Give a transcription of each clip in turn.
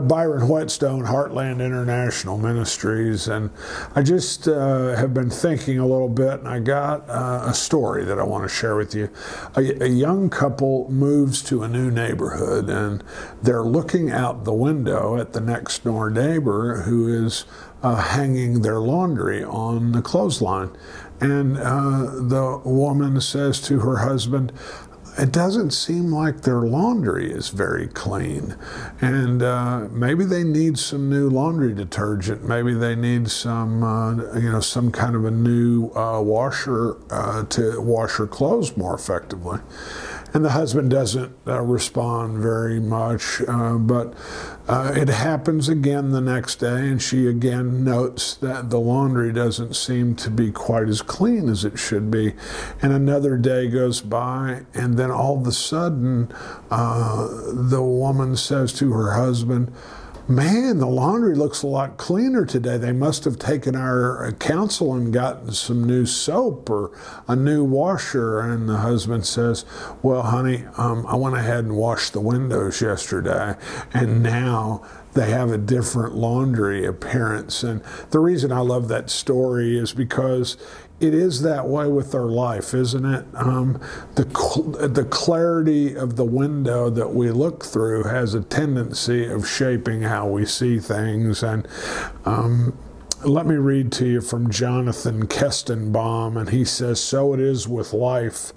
Byron Whetstone, Heartland International Ministries, and I just uh, have been thinking a little bit, and I got uh, a story that I want to share with you. A, a, young couple moves to a new neighborhood, and they're looking out the window at the next door neighbor who is uh, hanging their laundry on the clothesline. And uh, the woman says to her husband, it doesn't seem like their laundry is very clean. And uh, maybe they need some new laundry detergent. Maybe they need some, uh, you know, some kind of a new uh, washer uh, to wash her clothes more effectively. And the husband doesn't uh, respond very much, uh, but uh, it happens again the next day, and she again notes that the laundry doesn't seem to be quite as clean as it should be. And another day goes by, and then all of a sudden, uh, the woman says to her husband, man, the laundry looks a lot cleaner today. They must have taken our counsel and gotten some new soap or a new washer. And the husband says, Well, honey, um, I went ahead and washed the windows yesterday, and now they have a different laundry appearance. And the reason I love that story is because it is that way with our life, isn't it? Um, the the clarity of the window that we look through has a tendency of shaping how we see things. And um, let me read to you from Jonathan Kestenbaum, and he says, "So it is with life."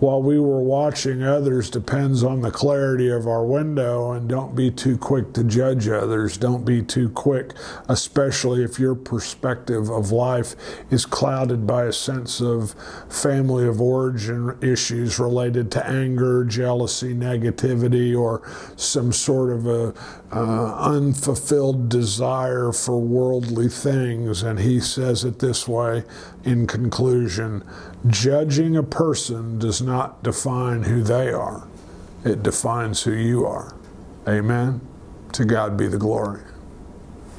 While we were watching others depends on the clarity of our window and don't be too quick to judge others. Don't be too quick especially if your perspective of life is clouded by a sense of family of origin issues related to anger jealousy negativity or some sort of a uh, unfulfilled desire for worldly things. And he says it this way in conclusion judging a person does not define who they are, it defines who you are. Amen. To God be the glory.